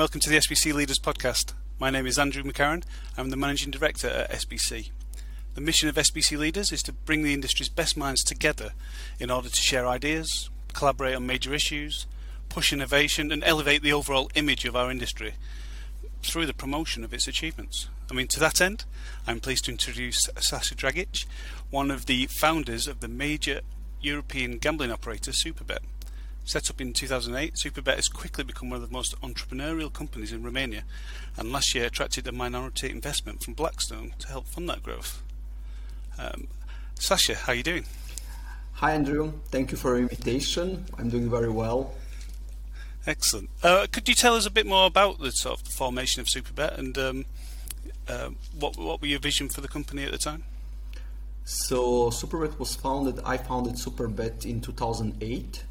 welcome to the SBC Leaders Podcast. My name is Andrew McCarron. I'm the Managing Director at SBC. The mission of SBC Leaders is to bring the industry's best minds together in order to share ideas, collaborate on major issues, push innovation, and elevate the overall image of our industry through the promotion of its achievements. I mean, to that end, I'm pleased to introduce Sacha Dragic, one of the founders of the major European gambling operator Superbet. Set up in 2008, Superbet has quickly become one of the most entrepreneurial companies in Romania, and last year attracted a minority investment from Blackstone to help fund that growth. Um, Sacha, how are you doing? Hi, Andrew. Thank you for your invitation. I'm doing very well. Excellent. Uh, could you tell us a bit more about the sort of the formation of Superbet and um, uh, what what were your vision for the company at the time? So Superbet was founded. I founded Superbet in 2008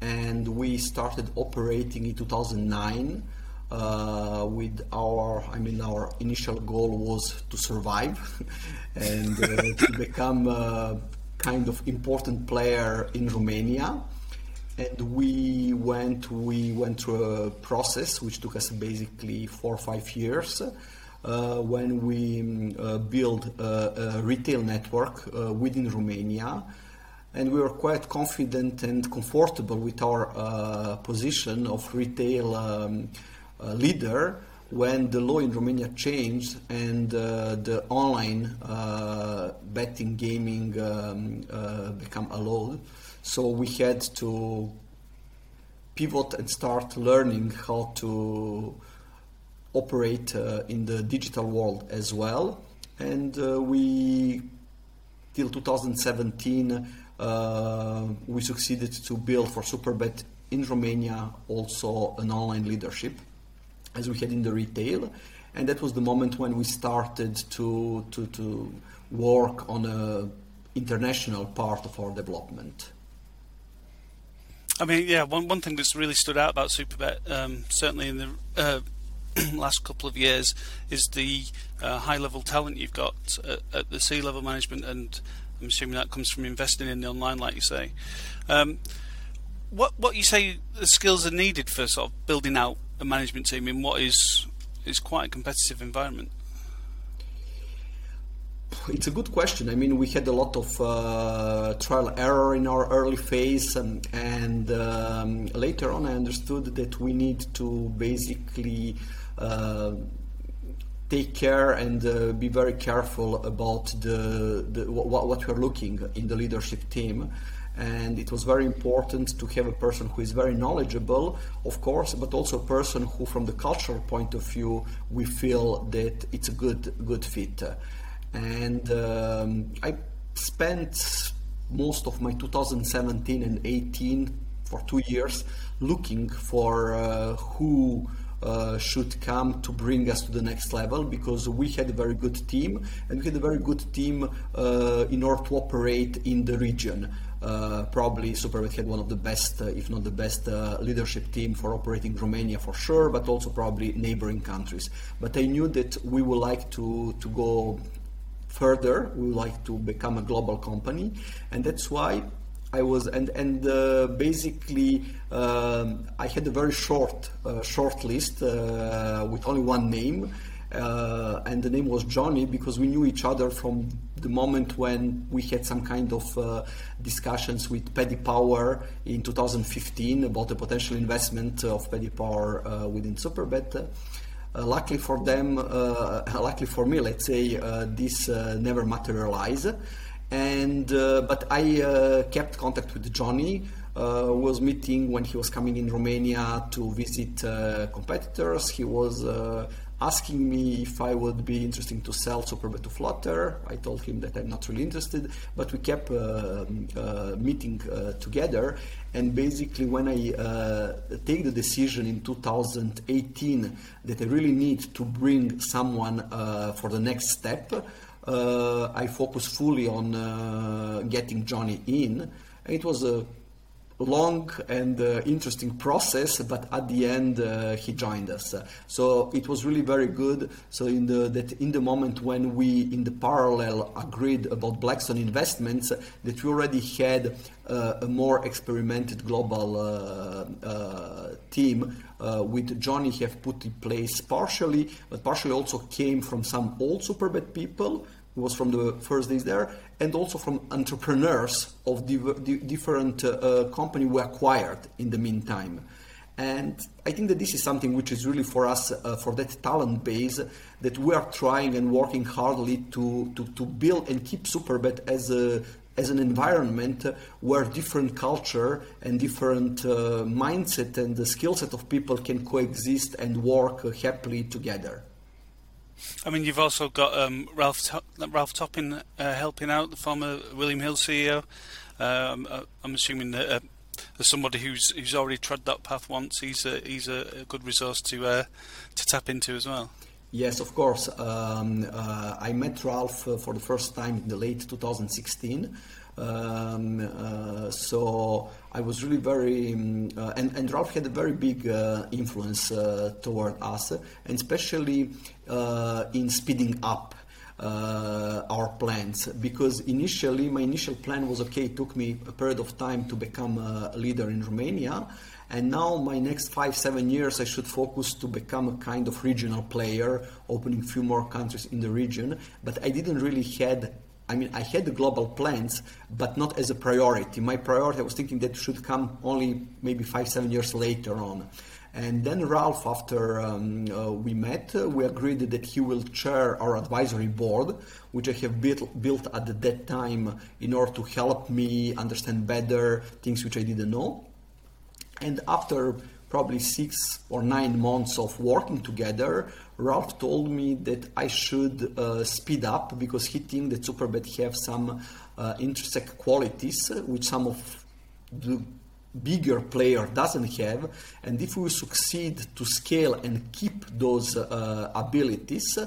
and we started operating in 2009 uh, with our i mean our initial goal was to survive and uh, to become a kind of important player in romania. And we went we went through a process which took us basically four or five years uh, when we uh, built a, a, retail network uh, within Romania and we were quite confident and comfortable with our uh, position of retail um, uh, leader when the law in Romania changed and uh, the online uh, betting gaming um, uh, became allowed. So we had to pivot and start learning how to operate uh, in the digital world as well. And we, till 2017, uh, we succeeded to build for Superbet in Romania also an online leadership as we had in the retail. And that was the moment when we started to, to, to work on a international part of our development. I mean, yeah, one, one thing that's really stood out about Superbet, um, certainly in the uh, last couple of years, is the uh, high level talent you've got at, at the C level management and I'm assuming that comes from investing in the online, like you say. Um, what what you say the skills are needed for sort of building out a management team in what is is quite a competitive environment? It's a good question. I mean, we had a lot of uh, trial error in our early phase, and, and um, later on, I understood that we need to basically uh, take care and uh, be very careful about the, the what, what we're looking in the leadership team. And it was very important to have a person who is very knowledgeable of course but also a person who from the cultural point of view we feel that it's a good good fit. And um, i spent most of my 2017 and 18 for two years looking for uh, who uh, should come to bring us to the next level because we had a very good team and we had a very good team uh, in order to operate in the region. Uh, probably Superbet had one of the best, uh, if not the best, uh, leadership team for operating Romania for sure, but also probably neighboring countries. But I knew that we would like to, to go further, we would like to become a global company, and that's why I was and and uh, basically um, I had a very short uh, short list uh, with only one name, uh, and the name was Johnny because we knew each other from the moment when we had some kind of uh, discussions with Paddy Power in 2015 about the potential investment of Paddy Power uh, within Superbet. Uh, luckily for them, uh, luckily for me, let's say, uh, this never materialized and uh, but I uh, kept contact with Johnny. Uh, was meeting when he was coming in Romania to visit uh, competitors. He was uh, asking me if I would be interested to sell Superbet to Flutter. I told him that I'm not really interested, but we kept uh, meeting together. And basically, when I take the decision in 2018 that I really need to bring someone for the next step I focused fully on uh, getting Johnny in. It was a long and uh, interesting process, but at the end uh, he joined us. So it was really very good. So in the that in the moment when we in the parallel agreed about Blackstone investments, that we already had uh, a more experimented global uh, uh, team uh, with Johnny have put in place partially, but partially also came from some old Superbet people was from the first days there, and also from entrepreneurs of div- different uh, company we acquired in the meantime. And I think that this is something which is really for us, uh, for that talent base, that we are trying and working hardly to, to, to build and keep Superbet as a as an environment where different culture and different uh, mindset and the skill set of people can coexist and work happily together. I mean, you've also got um, Ralph Ralph Topping uh, helping out, the former William Hill CEO. Um, uh, I'm assuming that uh, as somebody who's who's already trod that path once, he's a, he's a, good resource to uh, to tap into as well. Yes, of course. Um, uh, I met Ralph uh, for the first time in the late 2016. Um, uh, so I was really very, um, uh, and, and Ralph had a very big uh, influence toward us, and especially in speeding up. Uh, our plans because initially my initial plan was okay it took me a period of time to become a leader in Romania and now my next five seven years I should focus to become a kind of regional player opening few more countries in the region but I didn't really had I mean, I had the global plans, but not as a priority. My priority, I was thinking that should come only maybe five, seven years later on. And then Ralph, after um, uh, we met, uh, we agreed that he will chair our advisory board, which I have built, built at that time in order to help me understand better things which I didn't know. And after probably six or nine months of working together, Ralph told me that I should uh, speed up because he thinks that Superbet have some uh, qualities which some of the bigger player doesn't have. And if we succeed to scale and keep those uh, abilities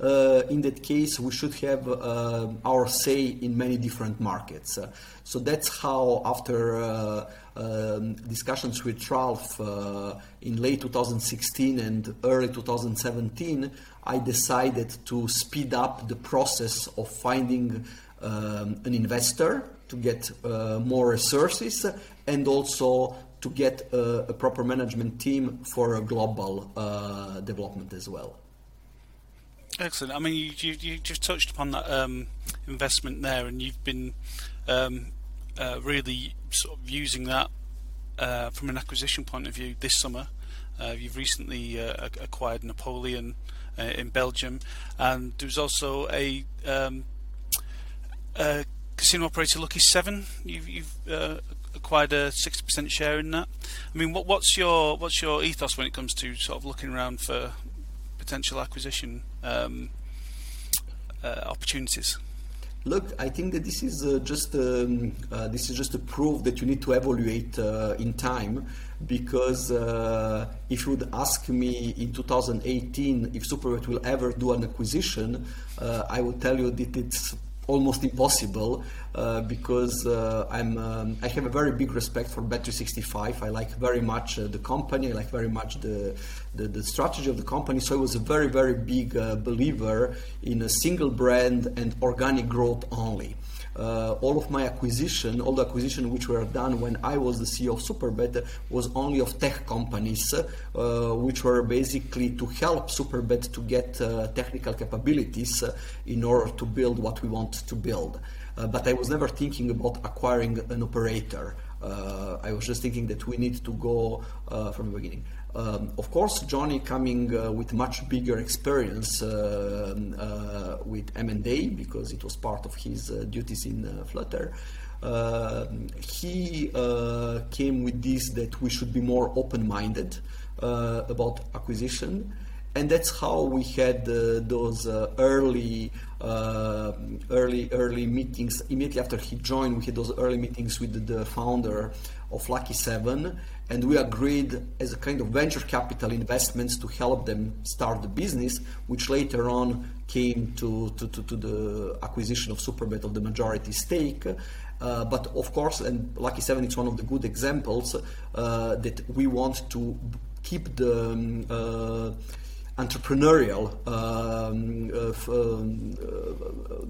uh, in that case, we should have uh, our say in many different markets. Uh, so that's how, after uh, um, discussions with Ralph uh, in late 2016 and early 2017, I decided to speed up the process of finding um, an investor to get uh, more resources and also to get a, a proper management team for a global development as well. Excellent. I mean, you, you, you just touched upon that um, investment there, and you've been um, uh, really sort of using that uh, from an acquisition point of view this summer. Uh, you've recently uh, acquired Napoleon uh, in Belgium, and there's also a, um, a casino operator, Lucky Seven. You've, you've uh, acquired a 60% share in that. I mean, what, what's your what's your ethos when it comes to sort of looking around for potential acquisition um, uh, opportunities? Look, I think that this is uh, just um, uh, this is just a proof that you need to evaluate uh, in time. Because uh, if you would ask me in 2018 if Superbet will ever do an acquisition, uh, I would tell you that it's almost impossible uh, because uh, I'm um, I have a very big respect for Bet365. I like very much uh, the company. I like very much the, the, the strategy of the company. So I was a very very big uh, believer in a single brand and organic growth only uh, all of my acquisition, all the acquisition which were done when I was the CEO of Superbet was only of tech companies, uh, which were basically to help Superbet to get uh, technical capabilities uh, in order to build what we want to build. Uh, but I was never thinking about acquiring an operator. Uh, I was just thinking that we need to go from the beginning. Um, of course, Johnny coming uh, with much bigger experience uh, uh, with M&A because it was part of his uh, duties in uh, Flutter. Um, he uh, came with this that we should be more open-minded about acquisition, and that's how we had uh, those uh, early uh, early early meetings. Immediately after he joined we had those early meetings with the founder of lucky 7 and we agreed as a kind of venture capital investments to help them start the business which later on came to, to, to, to the acquisition of superbet of the majority stake. Uh, but of course and lucky 7 is one of the good examples uh, that we want to keep the um, uh, entrepreneurial um, um uh,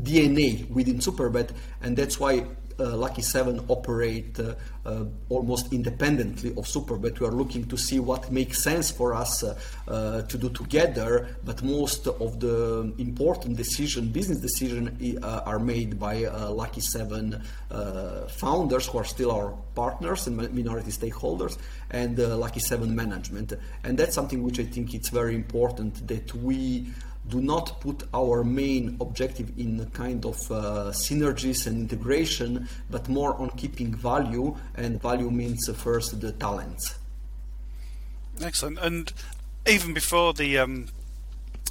DNA within Superbet, and that's why uh, Lucky Seven operate uh, uh, almost independently of Superbet. We are looking to see what makes sense for us uh, uh, to do together, but most of the important decision, business decision, uh, are made by Lucky Seven founders who are still our partners and minority stakeholders, and Lucky Seven management. And that's something which I think it's very important that we do not put our main objective in kind of uh, synergies and integration, but more on keeping value, and value means uh, first the talents. Excellent. And even before the um,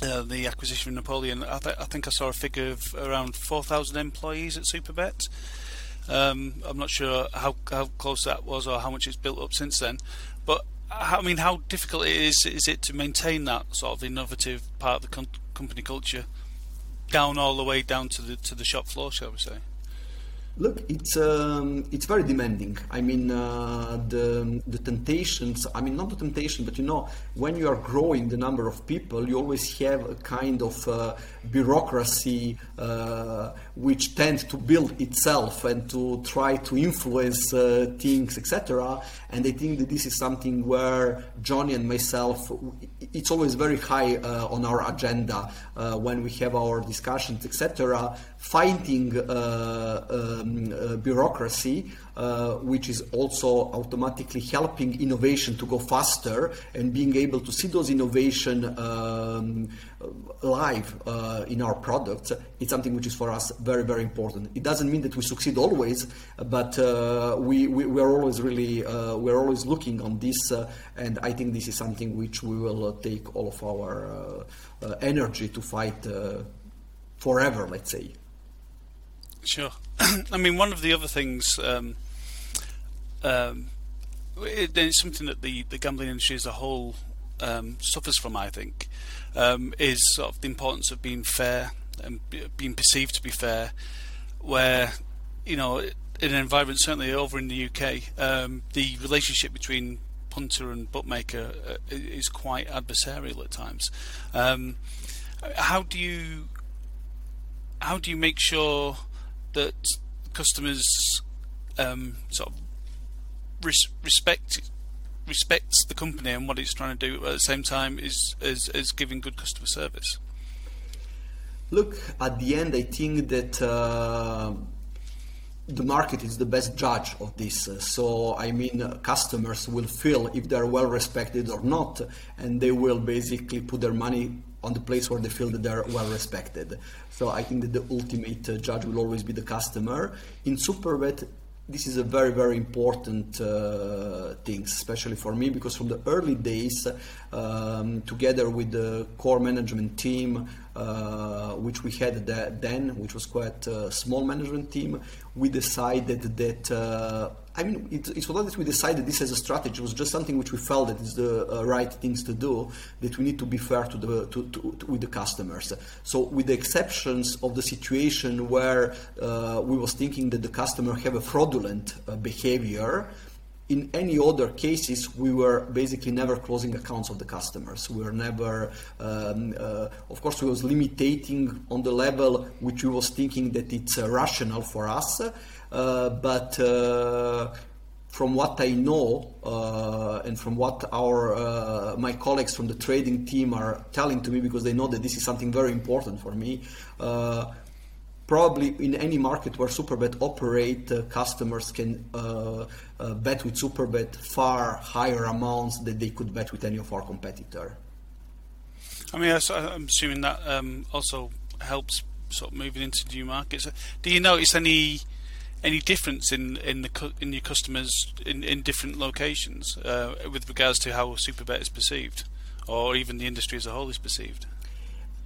uh, the acquisition of Napoleon, I, th- I, think I saw a figure of around 4,000 employees at Superbet. Um, I'm not sure how, how close that was or how much it's built up since then, but I mean, how difficult is is it to maintain that sort of innovative part of the con- company culture down all the way down to the to the shop floor, shall we say? Look, it's um, it's very demanding. I mean, uh, the the temptations. I mean, not the temptation, but you know, when you are growing the number of people, you always have a kind of uh, bureaucracy uh, which tends to build itself and to try to influence uh, things, etc. And I think that this is something where Johnny and myself, it's always very high uh, on our agenda uh, when we have our discussions, etc. Fighting um, bureaucracy uh, which is also automatically helping innovation to go faster and being able to see those innovation um, live uh, in our products, it's something which is for us very, very important. It doesn't mean that we succeed always, but uh, we, we, we, are always really, uh, we're always looking on this, uh, and I think this is something which we will take all of our energy to fight forever, let's say. Sure. I mean, one of the other things um, um, it, it's something that the, the gambling industry as a whole um, suffers from, I think, um, is sort of the importance of being fair and being perceived to be fair, where, you know, in an environment, certainly over in the UK, um, the relationship between punter and bookmaker uh, is quite adversarial at times. Um, how do you how do you make sure that customers um, sort of res- respect respects the company and what it's trying to do at the same time is is, is giving good customer service. Look, at the end, I think that. Uh, the market is the best judge of this. So, I mean, customers will feel if they're well respected or not, and they will basically put their money on the place where they feel that they're well respected. So, I think that the ultimate uh, judge will always be the customer. In Superbet, this is a very very important uh, thing especially for me because from the early days um, together with the core management team uh, which we had then which was quite a small management team we decided that uh, I mean, it, it's not that we decided this as a strategy. It was just something which we felt that is the uh, right things to do. That we need to be fair to the to, to, to with the customers. So, with the exceptions of the situation where uh, we was thinking that the customer have a fraudulent uh, behavior, in any other cases, we were basically never closing accounts of the customers. We were never, um, uh, of course, we was limiting on the level which we was thinking that it's uh, rational for us. Uh, but uh, from what I know uh, and from what our uh, my colleagues from the trading team are telling to me, because they know that this is something very important for me. Uh, probably in any market where Superbet operate, uh, customers can bet with Superbet far higher amounts than they could bet with any of our competitor. I mean, I'm assuming that um, also helps sort of moving into new markets. Do you notice any? Any difference in in the in your customers in, in different locations uh, with regards to how Superbet is perceived, or even the industry as a whole is perceived?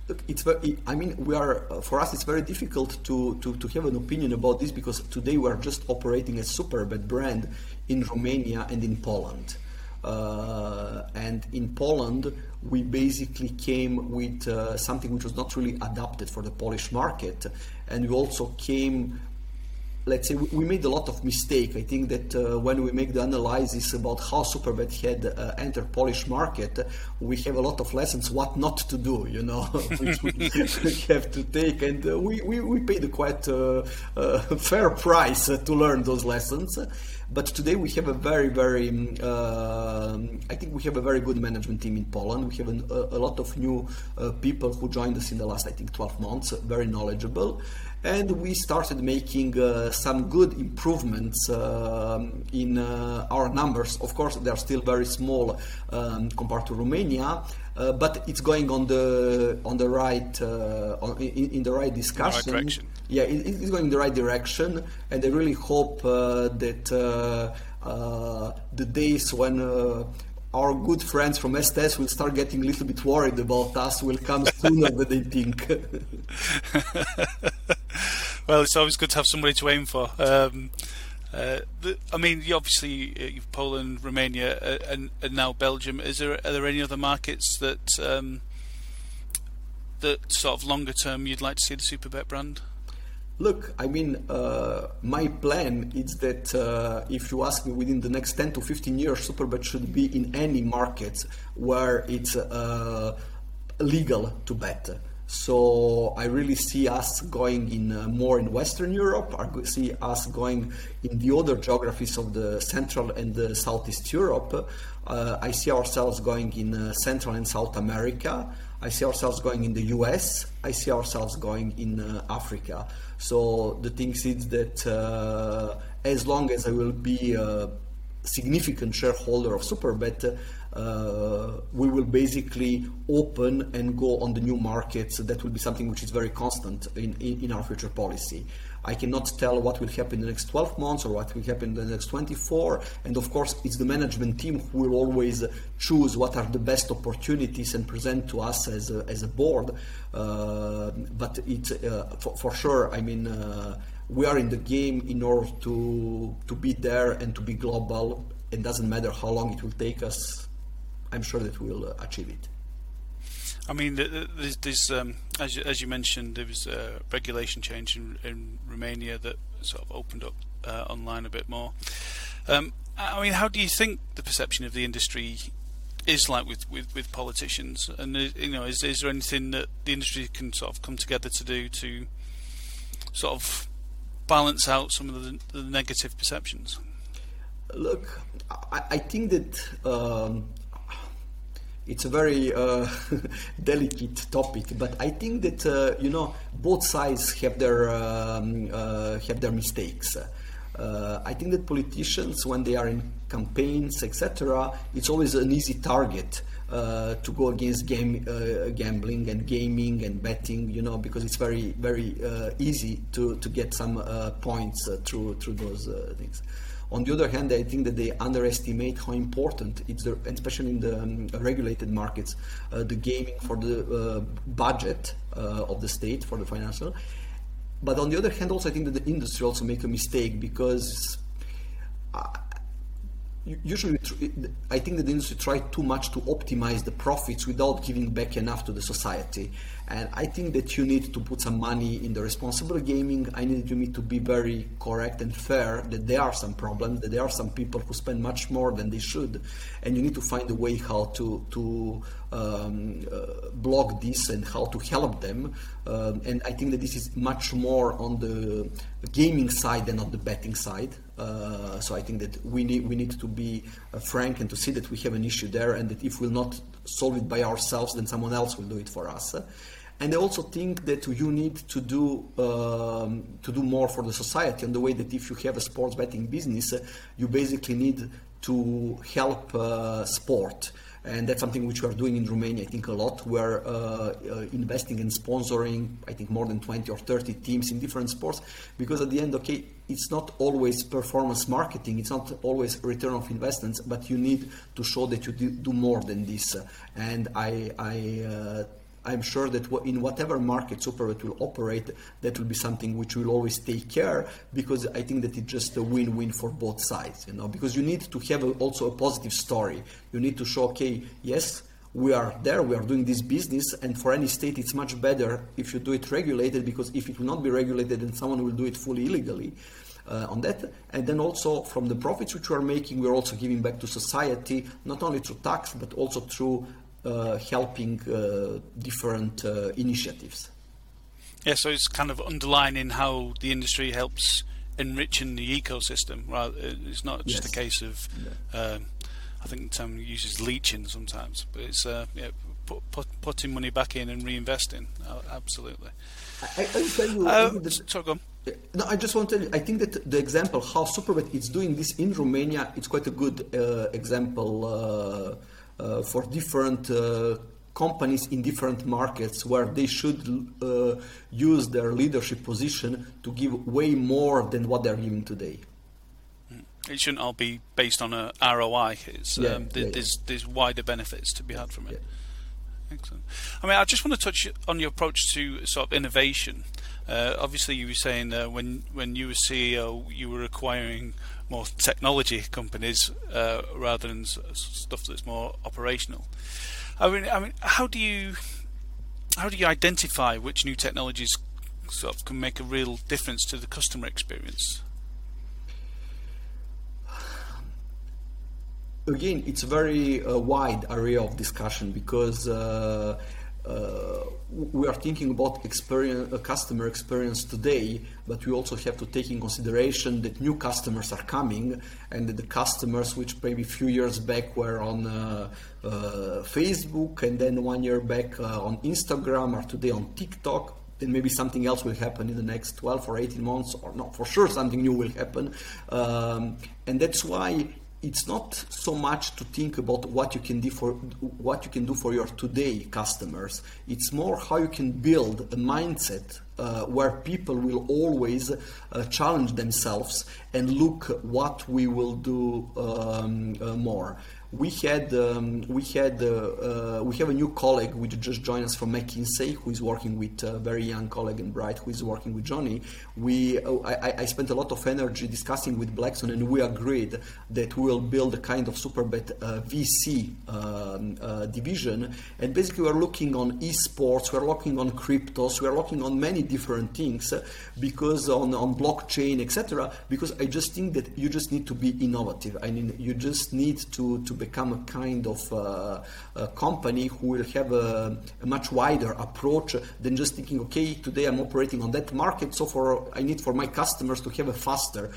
Look, it's very, I mean, we are, for us, it's very difficult to, to, to have an opinion about this because today we are just operating a Superbet brand in Romania and in Poland. Uh, and in Poland, we basically came with uh, something which was not really adapted for the Polish market, and we also came let's say we made a lot of mistake. I think that uh, when we make the analysis about how Superbet had uh, entered Polish market, we have a lot of lessons what not to do, you know, which we have to take, and uh, we, we, we paid a quite uh, uh, fair price to learn those lessons. But today we have a very, very, um, I think we have a very good management team in Poland. We have an, a, a, lot of new uh, people who joined us in the last, I think, 12 months, very knowledgeable and we started making uh, some good improvements uh, in uh, our numbers. Of course, they are still very small um, compared to Romania, uh, but it's going on the on the right uh, on, in, in, the right discussion. The right yeah, it, it's going in the right direction, and I really hope uh, that the days when our good friends from STS will start getting a little bit worried about us will come sooner than they think. well, it's always good to have somebody to aim for. Um, uh, the, I mean, you obviously uh, you've Poland, Romania, uh, and, and, now Belgium. Is there are there any other markets that um, that sort of longer term you'd like to see the Superbet brand? Look, I mean, uh, my plan is that uh, if you ask me within the next 10 to 15 years, Superbet should be in any market where it's uh, legal to bet. So I really see us going in uh, more in Western Europe. I see us going in the other geographies of the Central and the Southeast Europe. Uh, I see ourselves going in uh, Central and South America. I see ourselves going in the US. I see ourselves going in Africa. So the thing is that uh, as long as I will be a significant shareholder of Superbet, uh, we will basically open and go on the new markets. That will be something which is very constant in, in, in our future policy. I cannot tell what will happen in the next 12 months or what will happen in the next 24. And of course, it's the management team who will always choose what are the best opportunities and present to us as a, as a board. Uh, but it's uh, for, for, sure, I mean, uh, we are in the game in order to, to be there and to be global. It doesn't matter how long it will take us. I'm sure that we'll uh, achieve it. I mean, there's, there's um, as you, as you mentioned, there was a regulation change in, in Romania that sort of opened up uh, online a bit more. Um, I mean, how do you think the perception of the industry is like with, with, with politicians? And uh, you know, is is there anything that the industry can sort of come together to do to sort of balance out some of the, the negative perceptions? Look, I, I think that um, it's a very uh, delicate topic, but I think that uh, you know both sides have their um, uh, have their mistakes. Uh, I think that politicians, when they are in campaigns, etc., it's always an easy target. Uh, to go against game, uh, gambling and gaming and betting, you know, because it's very, very easy to, to get some points through through those things. On the other hand, I think that they underestimate how important it's, the, especially in the um, regulated markets, uh, the gaming for the uh, budget uh, of the state for the financial. But on the other hand, also I think that the industry also make a mistake because uh, usually I think that the industry try too much to optimize the profits without giving back enough to the society. And I think that you need to put some money in the responsible gaming. I need you need to be very correct and fair that there are some problems, that there are some people who spend much more than they should, and you need to find a way how to to um, uh, block this and how to help them. Um, and I think that this is much more on the gaming side than on the betting side. Uh, so I think that we need we need to be uh, frank and to see that we have an issue there, and that if we'll not solve it by ourselves, then someone else will do it for us. And I also think that you need to do um, to do more for the society in the way that if you have a sports betting business, you basically need to help uh, sport and that's something which we are doing in Romania. I think a lot. We're uh, uh, investing in sponsoring. I think more than 20 or 30 teams in different sports because at the end, okay, it's not always performance marketing. It's not always return of investments, but you need to show that you do more than this. And I, I uh, I'm sure that in whatever market Superbet will operate, that will be something which will always take care because I think that it's just a win-win for both sides. You know, because you need to have also a positive story. You need to show, okay, yes, we are there, we are doing this business, and for any state, it's much better if you do it regulated because if it will not be regulated, then someone will do it fully illegally. Uh, on that. And then also from the profits which we are making, we're also giving back to society, not only through tax, but also through helping uh, different uh, initiatives. Yeah, so it's kind of underlining how the industry helps enriching the ecosystem. Right, it's not just yes. a case of. Yeah. Um, I think the term uses leeching sometimes, but it's uh, yeah, put, put, putting money back in and reinvesting. absolutely. I, I tell you. Uh, the, sorry, go on. No, I just want to tell you, I think that the example how Superbet is doing this in Romania, it's quite a good uh, example uh, uh, for different uh, companies in different markets where they should uh, use their leadership position to give way more than what they're giving today. Hmm. It shouldn't all be based on a ROI. It's, yeah, um, yeah, there's, yeah. there's wider benefits to be had from it. Excellent. I mean, I just want to touch on your approach to sort of innovation. Uh, obviously, you were saying uh, when when you were CEO, you were acquiring more technology companies uh, rather than stuff that's more operational. I mean, I mean, how do you how do you identify which new technologies sort of can make a real difference to the customer experience? Again, it's a very uh, wide area of discussion because uh, uh, we are thinking about experience, uh, customer experience today, but we also have to take in consideration that new customers are coming, and that the customers which maybe a few years back were on uh, uh, Facebook, and then one year back uh, on Instagram, are today on TikTok. Then maybe something else will happen in the next 12 or 18 months, or not for sure something new will happen. Um, and that's why it's not so much to think about what you can do for what you can do for your today customers. It's more how you can build a mindset uh, where people will always uh, challenge themselves and look what we will do um, uh, more we had um, we had uh, uh, we have a new colleague which just joined us from McKinsey who is working with a very young colleague and bright who is working with Johnny. We uh, I, I, spent a lot of energy discussing with Blackstone and we agreed that we will build a kind of superbet uh, VC um, uh, division and basically we're looking on esports, we're looking on cryptos, we're looking on many different things because on on blockchain etc. Because I just think that you just need to be innovative. I mean you just need to to become a kind of uh, a company who will have a, a, much wider approach than just thinking, okay, today I'm operating on that market, so for I need for my customers to have a faster.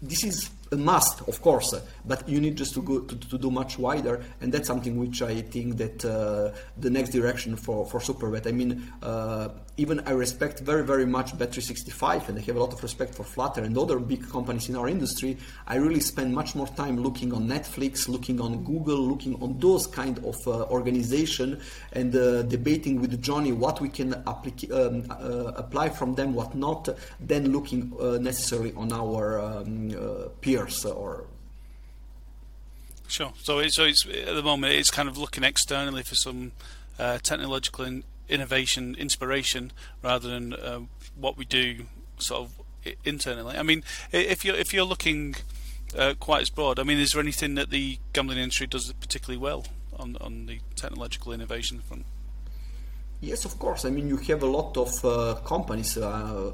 This is a must, of course, but you need just to go to, to do much wider, and that's something which I think that uh, the next direction for for Superbet. I mean, uh, even I respect very very much Bet365, and I have a lot of respect for Flutter and other big companies in our industry. I really spend much more time looking on Netflix, looking on Google, looking on those kind of uh, organization, and uh, debating with Johnny what we can um, uh, apply from them, what not, then looking uh, necessarily on our um, peers or Sure. So, so it's at the moment it's kind of looking externally for some uh, technological in, innovation, inspiration, rather than uh, what we do sort of internally. I mean, if you're if you're looking uh, quite as broad, I mean, is there anything that the gambling industry does particularly well on on the technological innovation front? Yes, of course. I mean, you have a lot of uh, companies uh,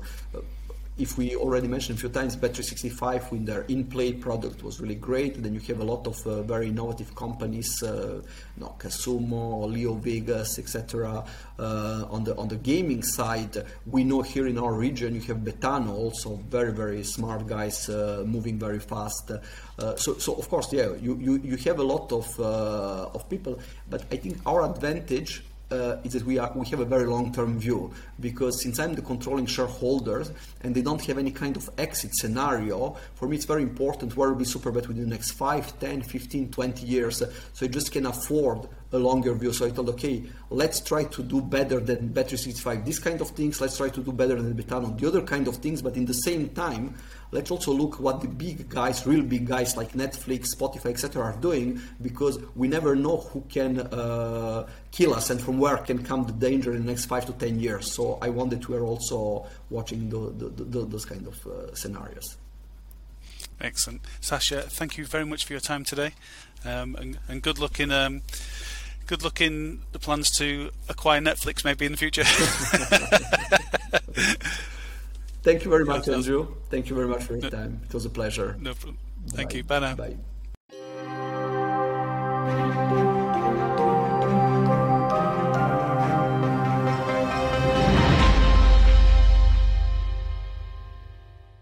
if we already mentioned a few times, Bet365 with their in-play product was really great. Then you have a lot of uh, very innovative companies, uh, you know, Casumo, Leo Vegas, etc. Uh, on the on the gaming side, we know here in our region you have Betano, also very very smart guys, uh, moving very fast. Uh, so so of course, yeah, you, you, you have a lot of uh, of people, but I think our advantage uh, is that we are we have a very long-term view because since I'm the controlling shareholders and they don't have any kind of exit scenario, for me it's very important where will be Superbet within the next 5, 10, 15, 20 years. So I just can afford a longer view. So I thought, okay, let's try to do better than Bet365. These kind of things, let's try to do better than Betano. The other kind of things, but in the same time, let's also look what the big guys, real big guys like Netflix, Spotify, etc., are doing because we never know who can uh, kill us and from where can come the danger in the next five to ten years. So I wanted to are also watching the, the, the, those kind of uh, scenarios. Excellent, Sacha. Thank you very much for your time today, um, and, and, good luck in. Um, good luck in the plans to acquire Netflix maybe in the future. Thank you very much, Andrew. Thank you very much for your time. It was a pleasure. No problem. Thank Bye. you. Bye now. Bye.